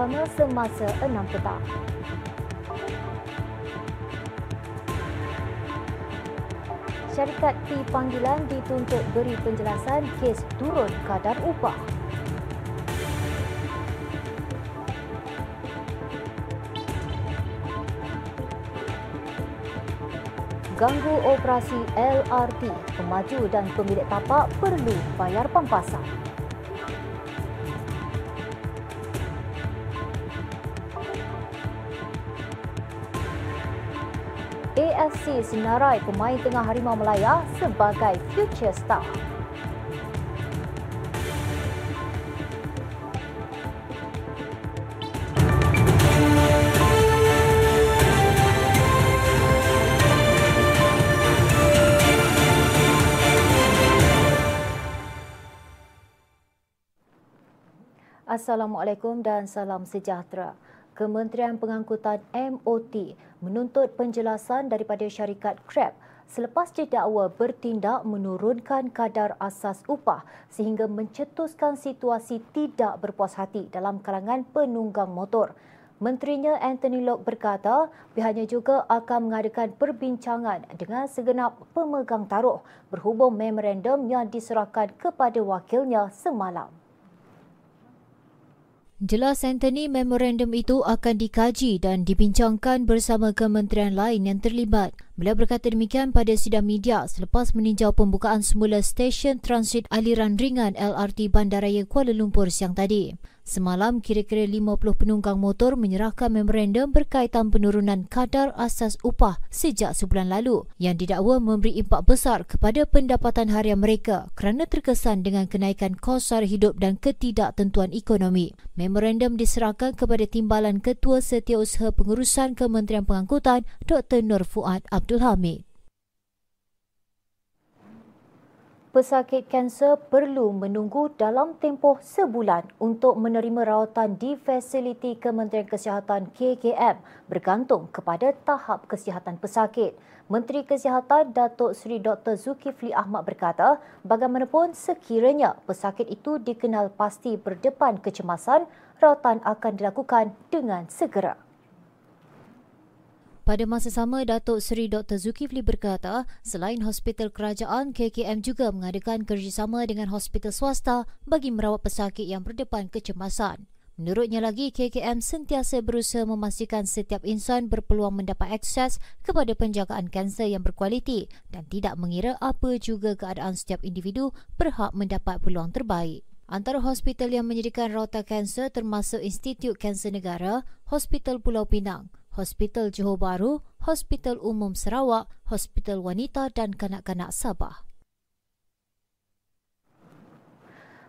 Utama semasa 6 petang. Syarikat P Panggilan dituntut beri penjelasan kes turun kadar upah. Ganggu operasi LRT, pemaju dan pemilik tapak perlu bayar pampasan. AFC senarai pemain tengah Harimau Melaya sebagai future star. Assalamualaikum dan salam sejahtera. Kementerian Pengangkutan MOT menuntut penjelasan daripada syarikat Grab selepas didakwa bertindak menurunkan kadar asas upah sehingga mencetuskan situasi tidak berpuas hati dalam kalangan penunggang motor. Menterinya Anthony Locke berkata pihaknya juga akan mengadakan perbincangan dengan segenap pemegang taruh berhubung memorandum yang diserahkan kepada wakilnya semalam. Jelas Anthony memorandum itu akan dikaji dan dibincangkan bersama kementerian lain yang terlibat. Beliau berkata demikian pada sidang media selepas meninjau pembukaan semula stesen transit aliran ringan LRT Bandaraya Kuala Lumpur siang tadi. Semalam, kira-kira 50 penunggang motor menyerahkan memorandum berkaitan penurunan kadar asas upah sejak sebulan lalu yang didakwa memberi impak besar kepada pendapatan harian mereka kerana terkesan dengan kenaikan kos sara hidup dan ketidaktentuan ekonomi. Memorandum diserahkan kepada Timbalan Ketua Setiausaha Pengurusan Kementerian Pengangkutan Dr. Nur Fuad Abdul Hamid. Pesakit kanser perlu menunggu dalam tempoh sebulan untuk menerima rawatan di fasiliti Kementerian Kesihatan KKM bergantung kepada tahap kesihatan pesakit. Menteri Kesihatan Datuk Seri Dr. Zulkifli Ahmad berkata, bagaimanapun sekiranya pesakit itu dikenal pasti berdepan kecemasan, rawatan akan dilakukan dengan segera. Pada masa sama, Datuk Seri Dr. Zulkifli berkata, selain hospital kerajaan, KKM juga mengadakan kerjasama dengan hospital swasta bagi merawat pesakit yang berdepan kecemasan. Menurutnya lagi, KKM sentiasa berusaha memastikan setiap insan berpeluang mendapat akses kepada penjagaan kanser yang berkualiti dan tidak mengira apa juga keadaan setiap individu berhak mendapat peluang terbaik. Antara hospital yang menyediakan rawatan kanser termasuk Institut Kanser Negara, Hospital Pulau Pinang, Hospital Johor Bahru, Hospital Umum Sarawak, Hospital Wanita dan Kanak-Kanak Sabah.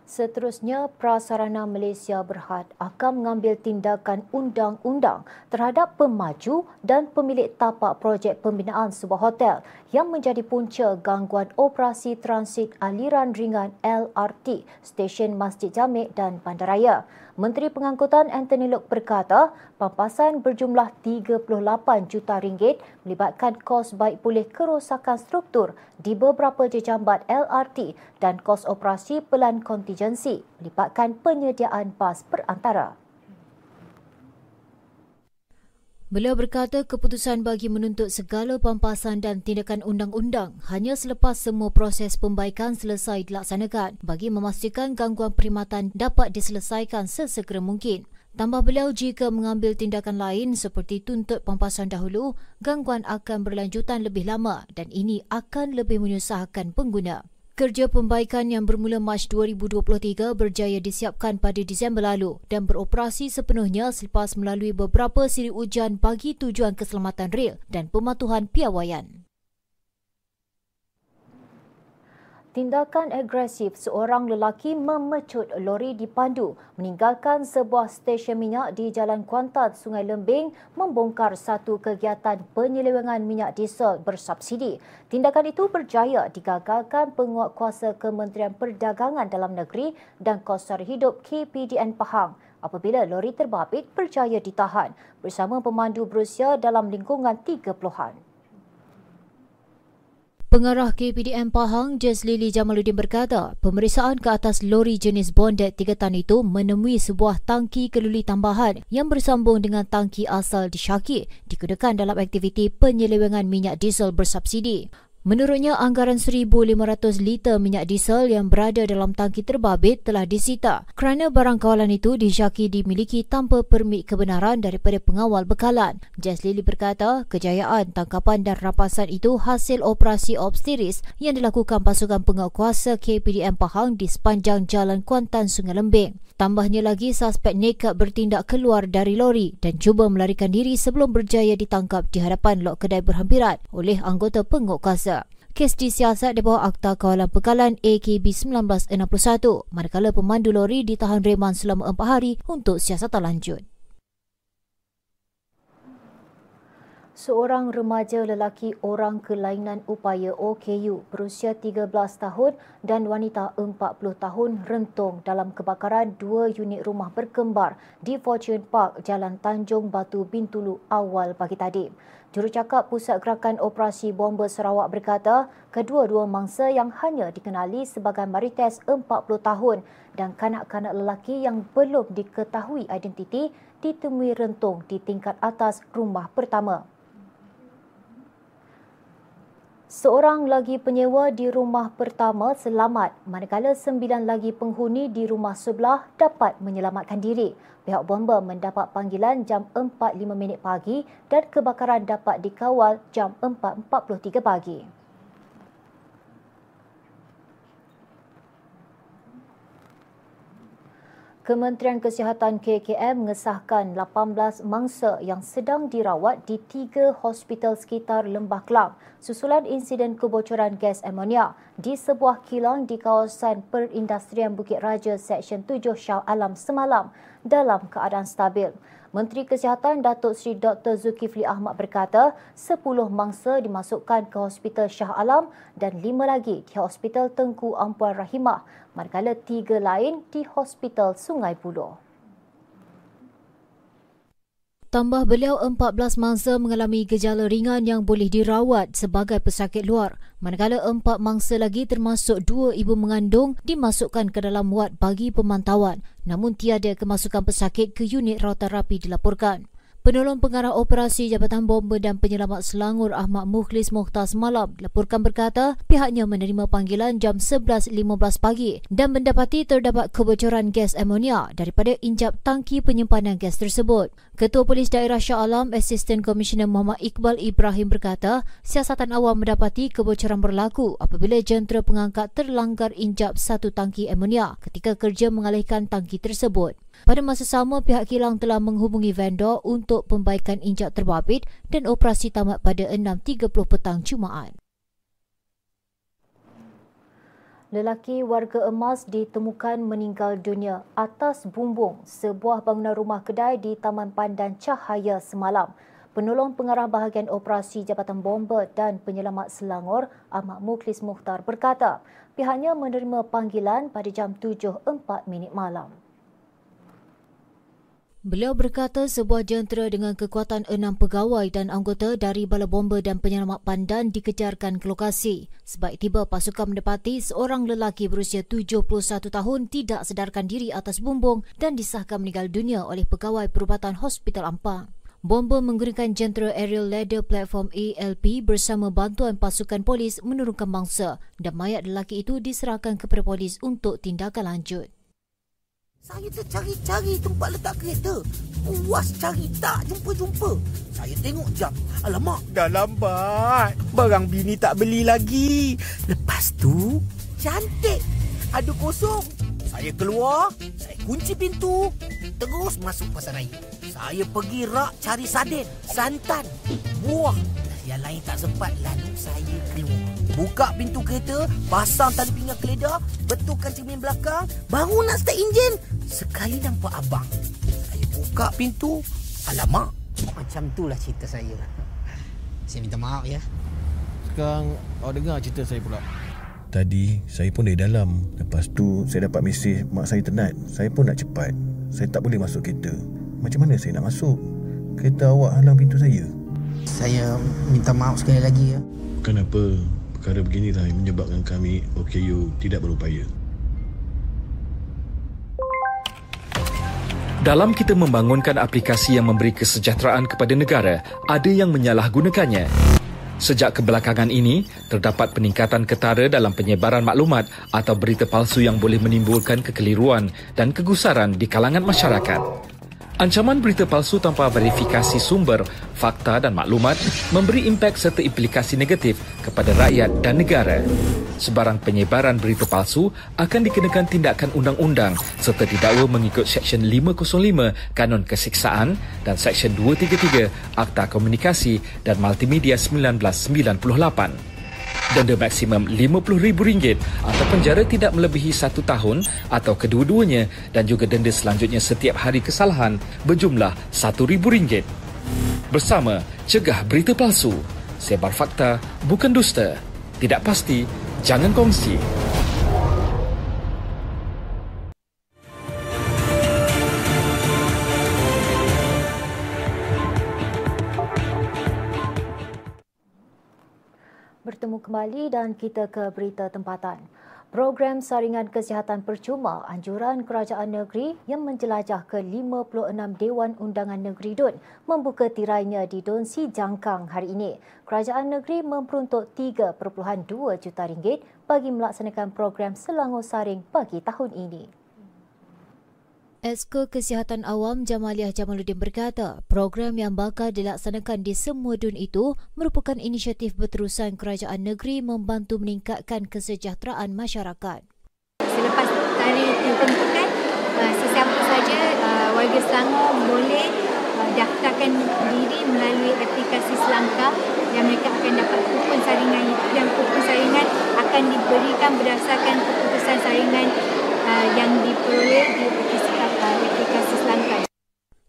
Seterusnya, Prasarana Malaysia Berhad akan mengambil tindakan undang-undang terhadap pemaju dan pemilik tapak projek pembinaan sebuah hotel yang menjadi punca gangguan operasi transit aliran ringan LRT stesen Masjid Jamek dan Bandaraya. Menteri Pengangkutan Anthony Locke berkata, pampasan berjumlah 38 juta ringgit melibatkan kos baik pulih kerosakan struktur di beberapa jejambat LRT dan kos operasi pelan kontingensi melibatkan penyediaan bas perantara. Beliau berkata keputusan bagi menuntut segala pampasan dan tindakan undang-undang hanya selepas semua proses pembaikan selesai dilaksanakan bagi memastikan gangguan perkhidmatan dapat diselesaikan sesegera mungkin. Tambah beliau jika mengambil tindakan lain seperti tuntut pampasan dahulu, gangguan akan berlanjutan lebih lama dan ini akan lebih menyusahkan pengguna. Kerja pembaikan yang bermula Mac 2023 berjaya disiapkan pada Disember lalu dan beroperasi sepenuhnya selepas melalui beberapa siri ujian bagi tujuan keselamatan rel dan pematuhan piawaian. Tindakan agresif seorang lelaki memecut lori dipandu meninggalkan sebuah stesen minyak di Jalan Kuantan, Sungai Lembing membongkar satu kegiatan penyelewengan minyak diesel bersubsidi. Tindakan itu berjaya digagalkan penguatkuasa Kementerian Perdagangan Dalam Negeri dan Kos Sara Hidup KPDN Pahang apabila lori terbabit berjaya ditahan bersama pemandu berusia dalam lingkungan 30-an. Pengarah KPDM Pahang, Jes Lili Jamaluddin berkata, pemeriksaan ke atas lori jenis bonded 3 tan itu menemui sebuah tangki keluli tambahan yang bersambung dengan tangki asal disyaki digunakan dalam aktiviti penyelewengan minyak diesel bersubsidi. Menurutnya, anggaran 1,500 liter minyak diesel yang berada dalam tangki terbabit telah disita kerana barang kawalan itu disyaki dimiliki tanpa permit kebenaran daripada pengawal bekalan. Jess Lily berkata, kejayaan tangkapan dan rapasan itu hasil operasi obsteris yang dilakukan pasukan penguatkuasa KPDM Pahang di sepanjang Jalan Kuantan Sungai Lembing. Tambahnya lagi, suspek nekat bertindak keluar dari lori dan cuba melarikan diri sebelum berjaya ditangkap di hadapan lok kedai berhampiran oleh anggota penguatkuasa. Kes disiasat di bawah Akta Kawalan Pekalan AKB 1961, manakala pemandu lori ditahan reman selama 4 hari untuk siasatan lanjut. seorang remaja lelaki orang kelainan upaya OKU berusia 13 tahun dan wanita 40 tahun rentung dalam kebakaran dua unit rumah berkembar di Fortune Park, Jalan Tanjung Batu Bintulu awal pagi tadi. Jurucakap Pusat Gerakan Operasi Bomba Sarawak berkata, kedua-dua mangsa yang hanya dikenali sebagai Marites 40 tahun dan kanak-kanak lelaki yang belum diketahui identiti ditemui rentung di tingkat atas rumah pertama. Seorang lagi penyewa di rumah pertama selamat manakala sembilan lagi penghuni di rumah sebelah dapat menyelamatkan diri. Pihak bomba mendapat panggilan jam 4.05 minit pagi dan kebakaran dapat dikawal jam 4.43 pagi. Kementerian Kesihatan KKM mengesahkan 18 mangsa yang sedang dirawat di tiga hospital sekitar Lembah Kelang susulan insiden kebocoran gas amonia di sebuah kilang di kawasan perindustrian Bukit Raja Seksyen 7 Shah Alam semalam dalam keadaan stabil. Menteri Kesihatan Datuk Seri Dr. Zulkifli Ahmad berkata 10 mangsa dimasukkan ke Hospital Shah Alam dan 5 lagi di Hospital Tengku Ampuan Rahimah manakala 3 lain di Hospital Sungai Buloh. Tambah beliau 14 mangsa mengalami gejala ringan yang boleh dirawat sebagai pesakit luar. Manakala empat mangsa lagi termasuk dua ibu mengandung dimasukkan ke dalam wad bagi pemantauan. Namun tiada kemasukan pesakit ke unit rawatan rapi dilaporkan. Penolong pengarah operasi Jabatan Bomba dan Penyelamat Selangor Ahmad Mukhlis Mokhtar semalam laporkan berkata pihaknya menerima panggilan jam 11.15 pagi dan mendapati terdapat kebocoran gas amonia daripada injap tangki penyimpanan gas tersebut. Ketua Polis Daerah Shah Alam, Asisten Komisioner Muhammad Iqbal Ibrahim berkata siasatan awam mendapati kebocoran berlaku apabila jentera pengangkat terlanggar injap satu tangki amonia ketika kerja mengalihkan tangki tersebut. Pada masa sama, pihak kilang telah menghubungi vendor untuk pembaikan injak terbabit dan operasi tamat pada 6.30 petang Jumaat. Lelaki warga emas ditemukan meninggal dunia atas bumbung sebuah bangunan rumah kedai di Taman Pandan Cahaya semalam. Penolong pengarah bahagian operasi Jabatan Bomba dan Penyelamat Selangor, Ahmad Mukhlis Mukhtar berkata, pihaknya menerima panggilan pada jam 7.04 minit malam. Beliau berkata sebuah jentera dengan kekuatan enam pegawai dan anggota dari Bala Bomba dan Penyelamat Pandan dikejarkan ke lokasi. Sebab tiba pasukan mendapati seorang lelaki berusia 71 tahun tidak sedarkan diri atas bumbung dan disahkan meninggal dunia oleh pegawai perubatan Hospital Ampang. Bomba menggunakan jentera aerial ladder platform ALP bersama bantuan pasukan polis menurunkan mangsa dan mayat lelaki itu diserahkan kepada polis untuk tindakan lanjut. Saya tercari-cari tempat letak kereta. Puas cari tak jumpa-jumpa. Saya tengok jam. Alamak, dah lambat. Barang bini tak beli lagi. Lepas tu, cantik. Ada kosong. Saya keluar, saya kunci pintu. Terus masuk pasar raya. Saya pergi rak cari saden, santan, buah. Yang lain tak sempat, lalu saya keluar. Buka pintu kereta, pasang tali pinggang keledar, betulkan cermin belakang, baru nak start enjin. Sekali nampak abang. Saya buka pintu, alamak. Macam itulah cerita saya. Saya minta maaf ya. Sekarang awak dengar cerita saya pula. Tadi saya pun dari dalam. Lepas tu saya dapat mesej mak saya tenat. Saya pun nak cepat. Saya tak boleh masuk kereta. Macam mana saya nak masuk? Kereta awak halang pintu saya. Saya minta maaf sekali lagi ya. Kenapa? Perkara beginilah yang menyebabkan kami OKU tidak berupaya. Dalam kita membangunkan aplikasi yang memberi kesejahteraan kepada negara, ada yang menyalahgunakannya. Sejak kebelakangan ini, terdapat peningkatan ketara dalam penyebaran maklumat atau berita palsu yang boleh menimbulkan kekeliruan dan kegusaran di kalangan masyarakat. Ancaman berita palsu tanpa verifikasi sumber, fakta dan maklumat memberi impak serta implikasi negatif kepada rakyat dan negara. Sebarang penyebaran berita palsu akan dikenakan tindakan undang-undang serta didakwa mengikut Seksyen 505 Kanun Kesiksaan dan Seksyen 233 Akta Komunikasi dan Multimedia 1998 denda maksimum RM50,000 atau penjara tidak melebihi satu tahun atau kedua-duanya dan juga denda selanjutnya setiap hari kesalahan berjumlah RM1,000. Bersama, cegah berita palsu. Sebar fakta, bukan dusta. Tidak pasti, jangan kongsi. Bertemu kembali dan kita ke berita tempatan. Program Saringan Kesihatan Percuma Anjuran Kerajaan Negeri yang menjelajah ke 56 Dewan Undangan Negeri DUN membuka tirainya di Dun Si Jangkang hari ini. Kerajaan Negeri memperuntuk 3.2 juta ringgit bagi melaksanakan program Selangor Saring bagi tahun ini. Esko Kesihatan Awam Jamaliah Jamaluddin berkata, program yang bakal dilaksanakan di semua dun itu merupakan inisiatif berterusan kerajaan negeri membantu meningkatkan kesejahteraan masyarakat. Selepas tarikh ditentukan, uh, sesiapa saja uh, warga Selangor boleh uh, daftarkan diri melalui aplikasi Selangkah yang mereka akan dapat kupon saringan dan kupon saringan akan diberikan berdasarkan keputusan saringan yang diperoleh di.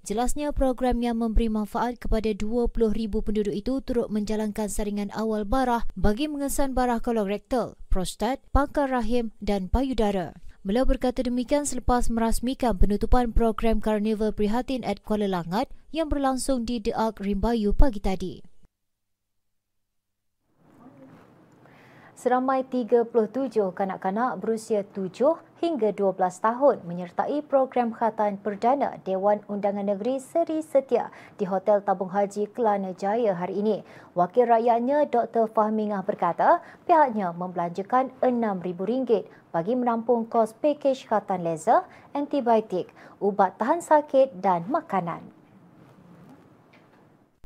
Jelasnya program yang memberi manfaat kepada 20,000 penduduk itu turut menjalankan saringan awal barah bagi mengesan barah kolorektal, prostat, pangkal rahim dan payudara. Beliau berkata demikian selepas merasmikan penutupan program Carnival Prihatin at Kuala Langat yang berlangsung di The Ark Rimbayu pagi tadi. Seramai 37 kanak-kanak berusia 7 hingga 12 tahun menyertai program khatan perdana Dewan Undangan Negeri Seri Setia di Hotel Tabung Haji Kelana Jaya hari ini. Wakil rakyatnya Dr. Fahmingah berkata pihaknya membelanjakan RM6,000 bagi menampung kos pakej khatan laser, antibiotik, ubat tahan sakit dan makanan.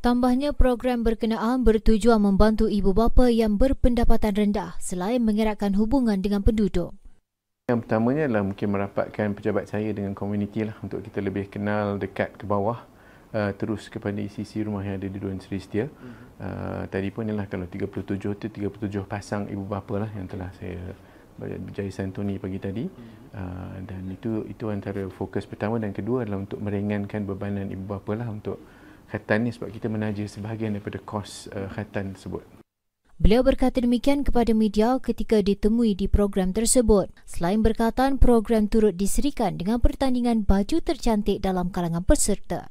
Tambahnya program berkenaan bertujuan membantu ibu bapa yang berpendapatan rendah selain mengeratkan hubungan dengan penduduk. Yang pertamanya adalah mungkin merapatkan pejabat saya dengan komuniti lah untuk kita lebih kenal dekat ke bawah uh, terus kepada sisi rumah yang ada di Duan Seri Setia. Uh, tadi pun ialah kalau 37 tu 37 pasang ibu bapa lah yang telah saya berjaya santuni pagi tadi uh, dan itu itu antara fokus pertama dan kedua adalah untuk meringankan bebanan ibu bapa lah untuk khatan ni sebab kita menaja sebahagian daripada kos uh, khatan tersebut. Beliau berkata demikian kepada media ketika ditemui di program tersebut. Selain berkatan, program turut diserikan dengan pertandingan baju tercantik dalam kalangan peserta.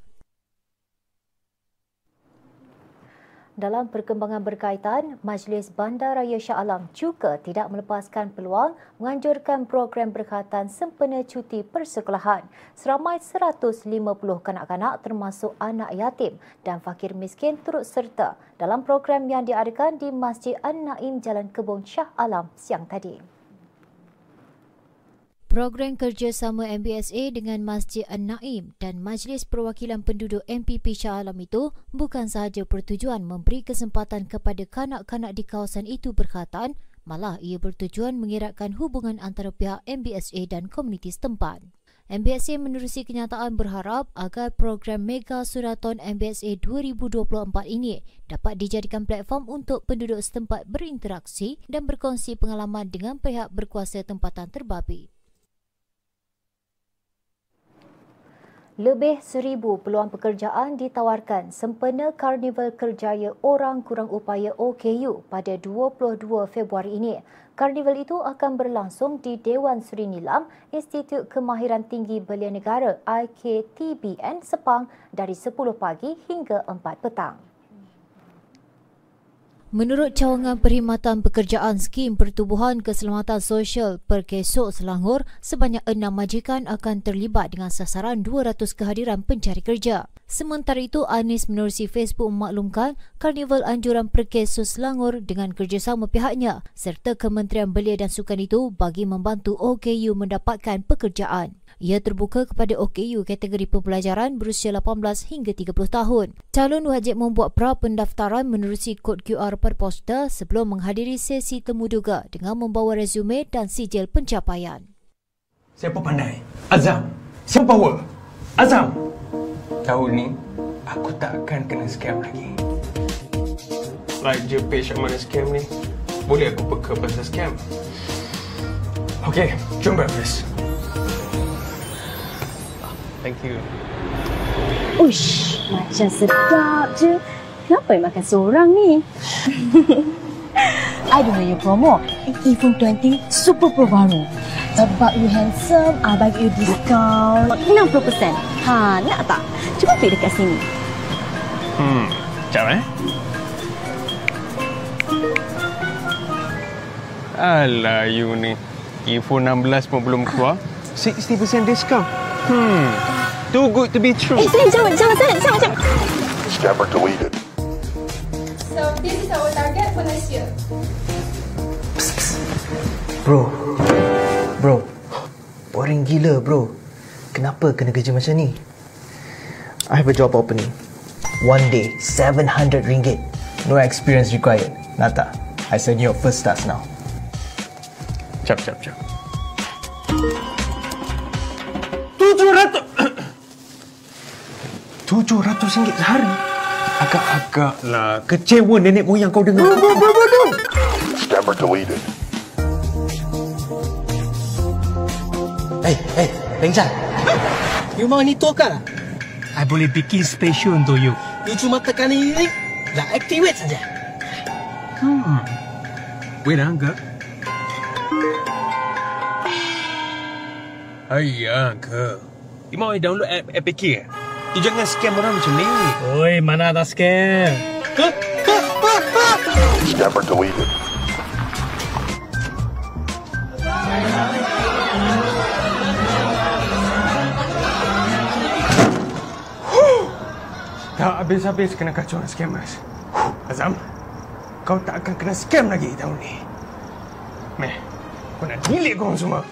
Dalam perkembangan berkaitan, Majlis Bandaraya Shah Alam juga tidak melepaskan peluang menganjurkan program berkaitan sempena cuti persekolahan. Seramai 150 kanak-kanak termasuk anak yatim dan fakir miskin turut serta dalam program yang diadakan di Masjid An-Naim Jalan Kebun Shah Alam siang tadi. Program kerjasama MBSA dengan Masjid An-Naim dan Majlis Perwakilan Penduduk MPP Shah Alam itu bukan sahaja bertujuan memberi kesempatan kepada kanak-kanak di kawasan itu berkhatan, malah ia bertujuan mengeratkan hubungan antara pihak MBSA dan komuniti setempat. MBSA menerusi kenyataan berharap agar program Mega Suraton MBSA 2024 ini dapat dijadikan platform untuk penduduk setempat berinteraksi dan berkongsi pengalaman dengan pihak berkuasa tempatan terbabi. Lebih seribu peluang pekerjaan ditawarkan sempena Karnival Kerjaya Orang Kurang Upaya OKU pada 22 Februari ini. Karnival itu akan berlangsung di Dewan Seri Nilam Institut Kemahiran Tinggi Belia Negara IKTBN Sepang dari 10 pagi hingga 4 petang. Menurut cawangan perkhidmatan pekerjaan skim pertubuhan keselamatan sosial Perkesok Selangor, sebanyak enam majikan akan terlibat dengan sasaran 200 kehadiran pencari kerja. Sementara itu, Anis menerusi Facebook memaklumkan Karnival Anjuran Perkesok Selangor dengan kerjasama pihaknya serta Kementerian Belia dan Sukan itu bagi membantu OKU mendapatkan pekerjaan. Ia terbuka kepada OKU kategori pembelajaran berusia 18 hingga 30 tahun. Calon wajib membuat pra pendaftaran menerusi kod QR per poster sebelum menghadiri sesi temu duga dengan membawa resume dan sijil pencapaian. Siapa pandai? Azam. Siapa power? Azam. Tahun ni, aku tak akan kena scam lagi. Like je page yang mana scam ni, boleh aku peka pasal scam. Okay, jom breakfast. Thank you. Ush, macam sedap je. Kenapa yang makan seorang ni? I don't know your promo. iPhone 20 Super Pro baru. Sebab you handsome, I bagi you discount 60%. Ha, nak tak? Cuba pergi dekat sini. Hmm, jap eh. Alah, you ni. iPhone 16 pun belum keluar. 60% discount. Hmm, too good to be true. Eh, sayang, jangan, jangan, sayang, jangan, jangan. Scammer deleted. So this is our target for next year. Bro, bro, boring gila bro. Kenapa kena kerja macam ni? I have a job opening. One day, 700 ringgit. No experience required. Nata, I send you your first task now. Cap, cap, cap. RM700 sehari. Agak-agaklah kecewa nenek moyang kau dengar. Bu, bu, bu, bu, bu. deleted. Eh, eh, hey, hey, pengsan. You mahu ni tukar? I boleh bikin special untuk you. You cuma tekan ini, dah activate saja. Hmm. Wait, Angga. Hai, Angga. You mahu download app APK? Eh? You jangan scam orang macam ni. Oi, mana ada scam? Scammer deleted. Tak habis-habis kena kacau dengan scammers. Azam, kau tak akan kena scam lagi tahun ni. Meh, kau nak delete korang semua.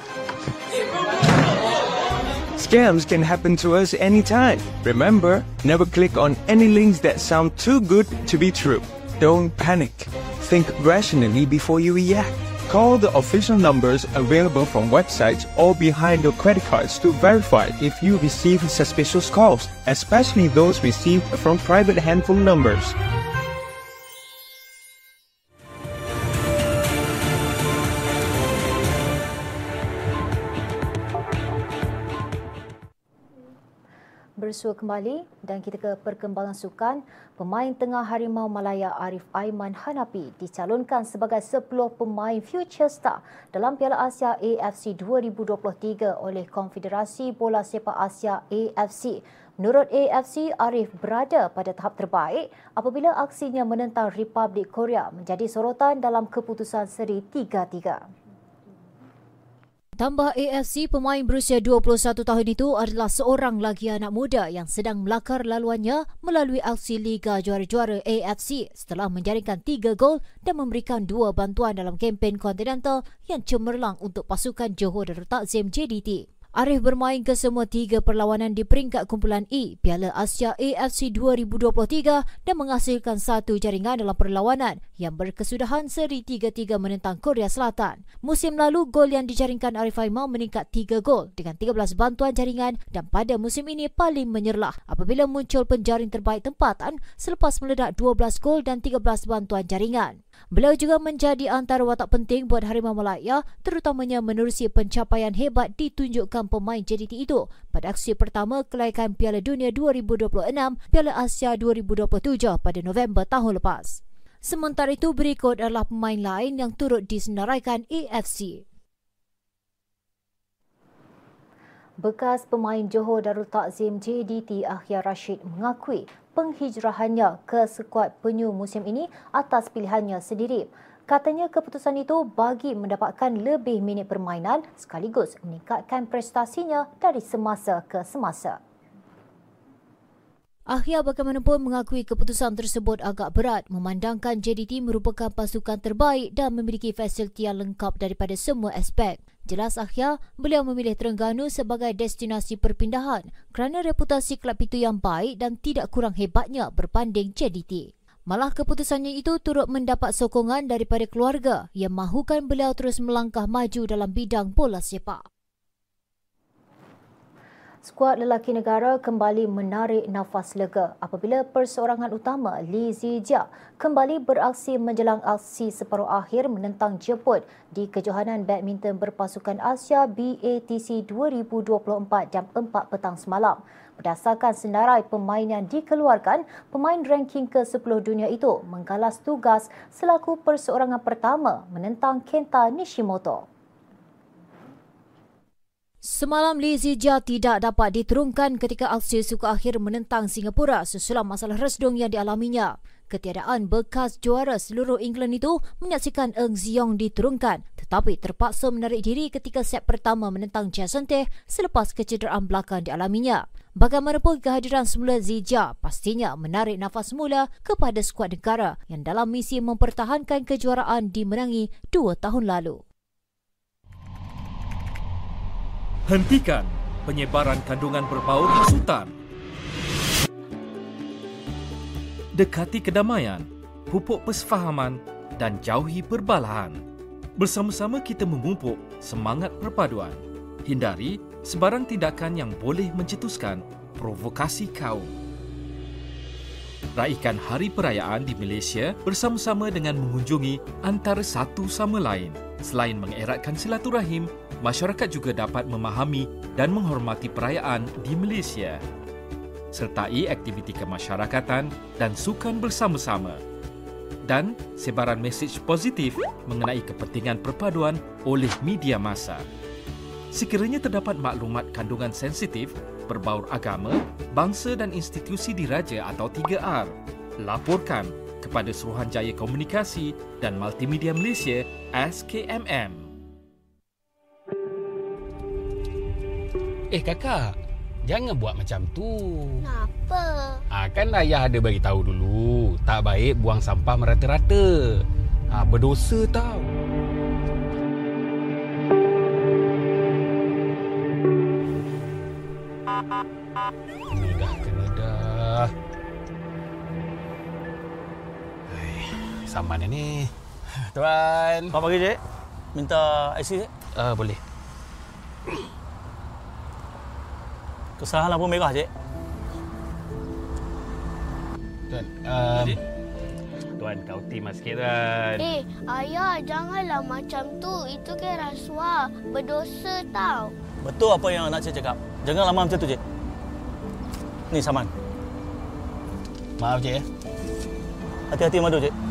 Scams can happen to us anytime. Remember, never click on any links that sound too good to be true. Don't panic. Think rationally before you react. Call the official numbers available from websites or behind your credit cards to verify if you receive suspicious calls, especially those received from private handphone numbers. Bersua kembali dan kita ke perkembangan sukan. Pemain tengah Harimau Malaya Arif Aiman Hanapi dicalonkan sebagai 10 pemain future star dalam Piala Asia AFC 2023 oleh Konfederasi Bola Sepak Asia AFC. Menurut AFC, Arif berada pada tahap terbaik apabila aksinya menentang Republik Korea menjadi sorotan dalam keputusan seri 3-3. Tambah AFC, pemain berusia 21 tahun itu adalah seorang lagi anak muda yang sedang melakar laluannya melalui aksi Liga Juara-Juara AFC setelah menjaringkan tiga gol dan memberikan dua bantuan dalam kempen Continental yang cemerlang untuk pasukan Johor Darul Takzim JDT. Arif bermain ke semua tiga perlawanan di peringkat kumpulan E Piala Asia AFC 2023 dan menghasilkan satu jaringan dalam perlawanan yang berkesudahan seri 3-3 menentang Korea Selatan. Musim lalu, gol yang dijaringkan Arif Aiman meningkat 3 gol dengan 13 bantuan jaringan dan pada musim ini paling menyerlah apabila muncul penjaring terbaik tempatan selepas meledak 12 gol dan 13 bantuan jaringan. Beliau juga menjadi antara watak penting buat Harimau Malaya terutamanya menerusi pencapaian hebat ditunjukkan pemain JDT itu pada aksi pertama kelaikan Piala Dunia 2026 Piala Asia 2027 pada November tahun lepas. Sementara itu berikut adalah pemain lain yang turut disenaraikan AFC. Bekas pemain Johor Darul Takzim JDT Akhir Rashid mengakui penghijrahannya ke skuad penyu musim ini atas pilihannya sendiri. Katanya keputusan itu bagi mendapatkan lebih minit permainan sekaligus meningkatkan prestasinya dari semasa ke semasa. Ahya bagaimanapun mengakui keputusan tersebut agak berat memandangkan JDT merupakan pasukan terbaik dan memiliki fasiliti yang lengkap daripada semua aspek. Jelas Ahya, beliau memilih Terengganu sebagai destinasi perpindahan kerana reputasi kelab itu yang baik dan tidak kurang hebatnya berbanding JDT. Malah keputusannya itu turut mendapat sokongan daripada keluarga yang mahukan beliau terus melangkah maju dalam bidang bola sepak. Skuad lelaki negara kembali menarik nafas lega apabila perseorangan utama Lee Zijia kembali beraksi menjelang aksi separuh akhir menentang Jepun di kejohanan badminton berpasukan Asia BATC 2024 jam 4 petang semalam. Berdasarkan senarai pemain yang dikeluarkan, pemain ranking ke-10 dunia itu menggalas tugas selaku perseorangan pertama menentang Kenta Nishimoto. Semalam Lee Zijia tidak dapat diturunkan ketika aksi suka akhir menentang Singapura sesudah masalah resdung yang dialaminya. Ketiadaan bekas juara seluruh England itu menyaksikan Eng Ziong diturunkan tetapi terpaksa menarik diri ketika set pertama menentang Jason Teh selepas kecederaan belakang dialaminya. Bagaimanapun kehadiran semula Zijia pastinya menarik nafas semula kepada skuad negara yang dalam misi mempertahankan kejuaraan dimenangi dua tahun lalu. Hentikan penyebaran kandungan berbau hasutan. Dekati kedamaian, pupuk persefahaman dan jauhi perbalahan. Bersama-sama kita memupuk semangat perpaduan. Hindari sebarang tindakan yang boleh mencetuskan provokasi kaum. Raikan hari perayaan di Malaysia bersama-sama dengan mengunjungi antara satu sama lain. Selain mengeratkan silaturahim, masyarakat juga dapat memahami dan menghormati perayaan di Malaysia. Sertai aktiviti kemasyarakatan dan sukan bersama-sama. Dan sebaran mesej positif mengenai kepentingan perpaduan oleh media masa. Sekiranya terdapat maklumat kandungan sensitif berbaur agama, bangsa dan institusi diraja atau 3R, laporkan kepada Suruhanjaya Komunikasi dan Multimedia Malaysia SKMM. Eh kakak, jangan buat macam tu. Kenapa? Ah kan ayah ada bagi tahu dulu, tak baik buang sampah merata-rata. Ah berdosa tau. Saman ni. Tuan. Selamat pagi, Cik. Minta IC, Cik? Uh, boleh. Kesalahan lampu merah, Cik. Tuan, um, Tuan, kau timah sikit, Tuan. Eh, ayah, janganlah macam tu. Itu kan rasuah. Berdosa tau. Betul apa yang nak Cik cakap. Jangan lama macam tu, Cik. Ni, saman. Maaf, Cik. Ya. Hati-hati madu, Cik.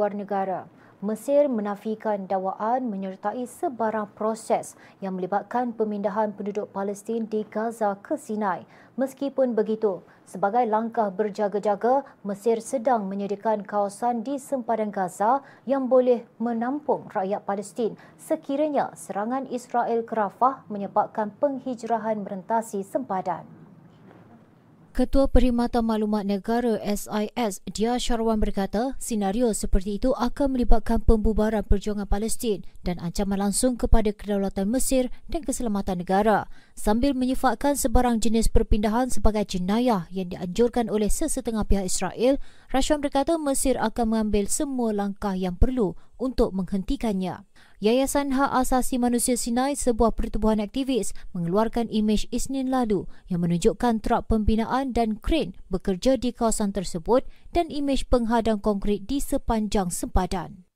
Luar negara. Mesir menafikan dakwaan menyertai sebarang proses yang melibatkan pemindahan penduduk Palestin di Gaza ke Sinai. Meskipun begitu, sebagai langkah berjaga-jaga, Mesir sedang menyediakan kawasan di sempadan Gaza yang boleh menampung rakyat Palestin sekiranya serangan Israel ke Rafah menyebabkan penghijrahan merentasi sempadan. Ketua Perkhidmatan Maklumat Negara SIS, Dia Syarwan berkata, senario seperti itu akan melibatkan pembubaran perjuangan Palestin dan ancaman langsung kepada kedaulatan Mesir dan keselamatan negara sambil menyifatkan sebarang jenis perpindahan sebagai jenayah yang dianjurkan oleh sesetengah pihak Israel. Rashwan berkata Mesir akan mengambil semua langkah yang perlu untuk menghentikannya. Yayasan Hak Asasi Manusia Sinai, sebuah pertubuhan aktivis, mengeluarkan imej Isnin lalu yang menunjukkan truk pembinaan dan kren bekerja di kawasan tersebut dan imej penghadang konkrit di sepanjang sempadan.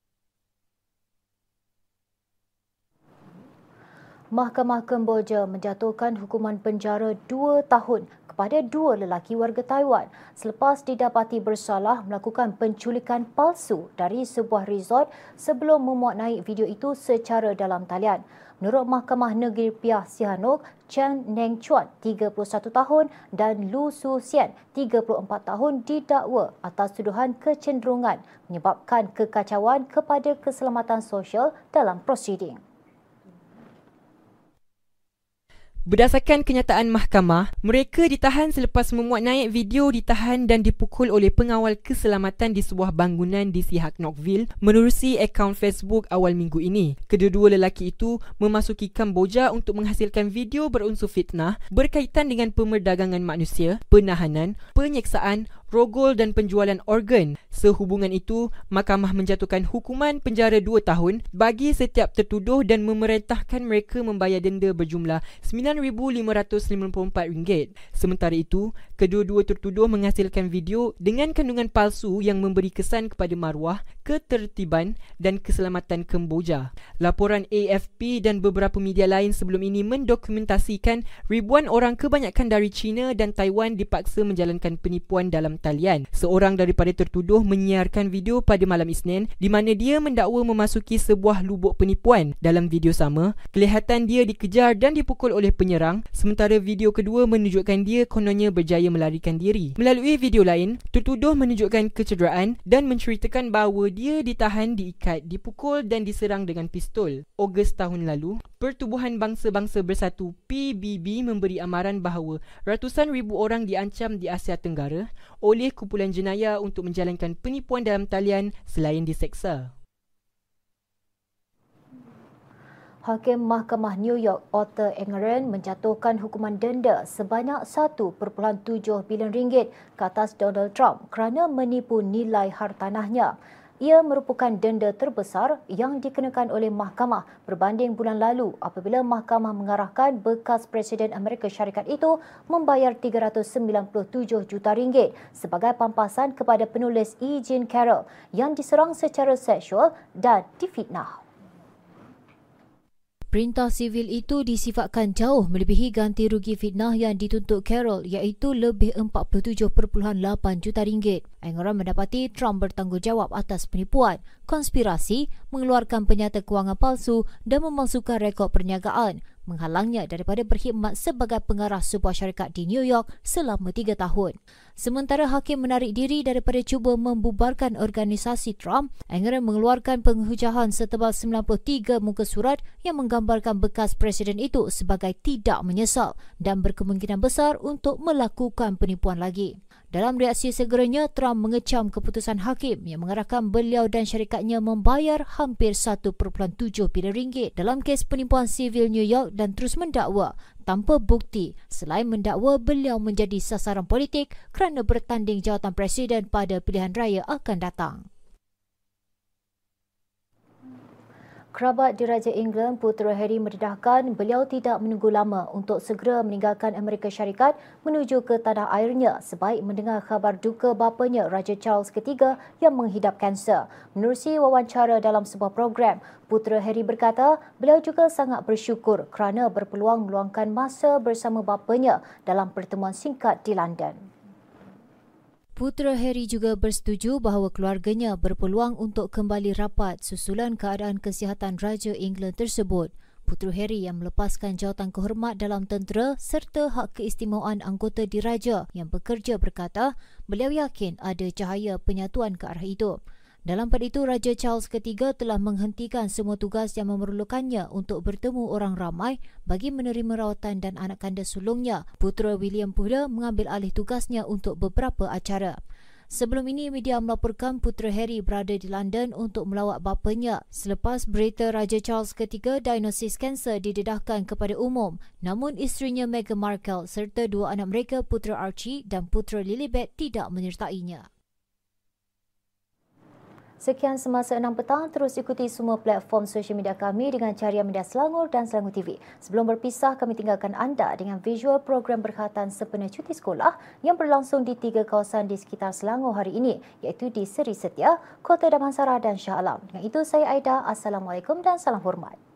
Mahkamah Kemboja menjatuhkan hukuman penjara dua tahun kepada dua lelaki warga Taiwan selepas didapati bersalah melakukan penculikan palsu dari sebuah resort sebelum memuat naik video itu secara dalam talian. Menurut Mahkamah Negeri Piah Sihanouk, Chen Neng Chuan, 31 tahun dan Lu Su Xian, 34 tahun didakwa atas tuduhan kecenderungan menyebabkan kekacauan kepada keselamatan sosial dalam prosiding. Berdasarkan kenyataan mahkamah, mereka ditahan selepas memuat naik video ditahan dan dipukul oleh pengawal keselamatan di sebuah bangunan di Sihak Knockville menerusi akaun Facebook awal minggu ini. Kedua-dua lelaki itu memasuki Kamboja untuk menghasilkan video berunsur fitnah berkaitan dengan pemerdagangan manusia, penahanan, penyeksaan, rogol dan penjualan organ. Sehubungan itu, mahkamah menjatuhkan hukuman penjara 2 tahun bagi setiap tertuduh dan memerintahkan mereka membayar denda berjumlah RM9,554. Sementara itu, kedua-dua tertuduh menghasilkan video dengan kandungan palsu yang memberi kesan kepada maruah, ketertiban dan keselamatan Kemboja. Laporan AFP dan beberapa media lain sebelum ini mendokumentasikan ribuan orang kebanyakan dari China dan Taiwan dipaksa menjalankan penipuan dalam talian. Seorang daripada tertuduh menyiarkan video pada malam Isnin di mana dia mendakwa memasuki sebuah lubuk penipuan. Dalam video sama, kelihatan dia dikejar dan dipukul oleh penyerang sementara video kedua menunjukkan dia kononnya berjaya melarikan diri. Melalui video lain, tertuduh menunjukkan kecederaan dan menceritakan bahawa dia ditahan, diikat, dipukul dan diserang dengan pistol. Ogos tahun lalu, Pertubuhan Bangsa-Bangsa Bersatu PBB memberi amaran bahawa ratusan ribu orang diancam di Asia Tenggara oleh kumpulan jenayah untuk menjalankan penipuan dalam talian selain diseksa. Hakim Mahkamah New York Arthur Engeron menjatuhkan hukuman denda sebanyak 1.7 bilion ringgit ke atas Donald Trump kerana menipu nilai hartanahnya. Ia merupakan denda terbesar yang dikenakan oleh mahkamah berbanding bulan lalu apabila mahkamah mengarahkan bekas Presiden Amerika Syarikat itu membayar 397 juta ringgit sebagai pampasan kepada penulis E. Jean Carroll yang diserang secara seksual dan difitnah. Perintah sivil itu disifatkan jauh melebihi ganti rugi fitnah yang dituntut Carol iaitu lebih 47.8 juta ringgit. Engeron mendapati Trump bertanggungjawab atas penipuan, konspirasi, mengeluarkan penyata kewangan palsu dan memalsukan rekod perniagaan menghalangnya daripada berkhidmat sebagai pengarah sebuah syarikat di New York selama tiga tahun. Sementara hakim menarik diri daripada cuba membubarkan organisasi Trump, Engeron mengeluarkan penghujahan setebal 93 muka surat yang menggambarkan bekas presiden itu sebagai tidak menyesal dan berkemungkinan besar untuk melakukan penipuan lagi. Dalam reaksi segeranya, Trump mengecam keputusan hakim yang mengarahkan beliau dan syarikatnya membayar hampir 1.7 bilion ringgit dalam kes penipuan sivil New York dan terus mendakwa tanpa bukti selain mendakwa beliau menjadi sasaran politik kerana bertanding jawatan presiden pada pilihan raya akan datang. Kerabat Diraja England Putera Harry mendedahkan beliau tidak menunggu lama untuk segera meninggalkan Amerika Syarikat menuju ke tanah airnya sebaik mendengar khabar duka bapanya Raja Charles III yang menghidap kanser. Menerusi wawancara dalam sebuah program, Putera Harry berkata beliau juga sangat bersyukur kerana berpeluang meluangkan masa bersama bapanya dalam pertemuan singkat di London. Putera Harry juga bersetuju bahawa keluarganya berpeluang untuk kembali rapat susulan keadaan kesihatan Raja England tersebut. Putera Harry yang melepaskan jawatan kehormat dalam tentera serta hak keistimewaan anggota diraja yang bekerja berkata beliau yakin ada cahaya penyatuan ke arah itu. Dalam pada itu, Raja Charles III telah menghentikan semua tugas yang memerlukannya untuk bertemu orang ramai bagi menerima rawatan dan anak kanda sulungnya. Putera William pula mengambil alih tugasnya untuk beberapa acara. Sebelum ini, media melaporkan putera Harry berada di London untuk melawat bapanya selepas berita Raja Charles III diagnosis kanser didedahkan kepada umum. Namun, isterinya Meghan Markle serta dua anak mereka, putera Archie dan putera Lilibet tidak menyertainya. Sekian semasa enam petang, terus ikuti semua platform sosial media kami dengan carian media Selangor dan Selangor TV. Sebelum berpisah, kami tinggalkan anda dengan visual program berkhatan sempena cuti sekolah yang berlangsung di tiga kawasan di sekitar Selangor hari ini, iaitu di Seri Setia, Kota Damansara dan Shah Alam. Dengan itu, saya Aida. Assalamualaikum dan salam hormat.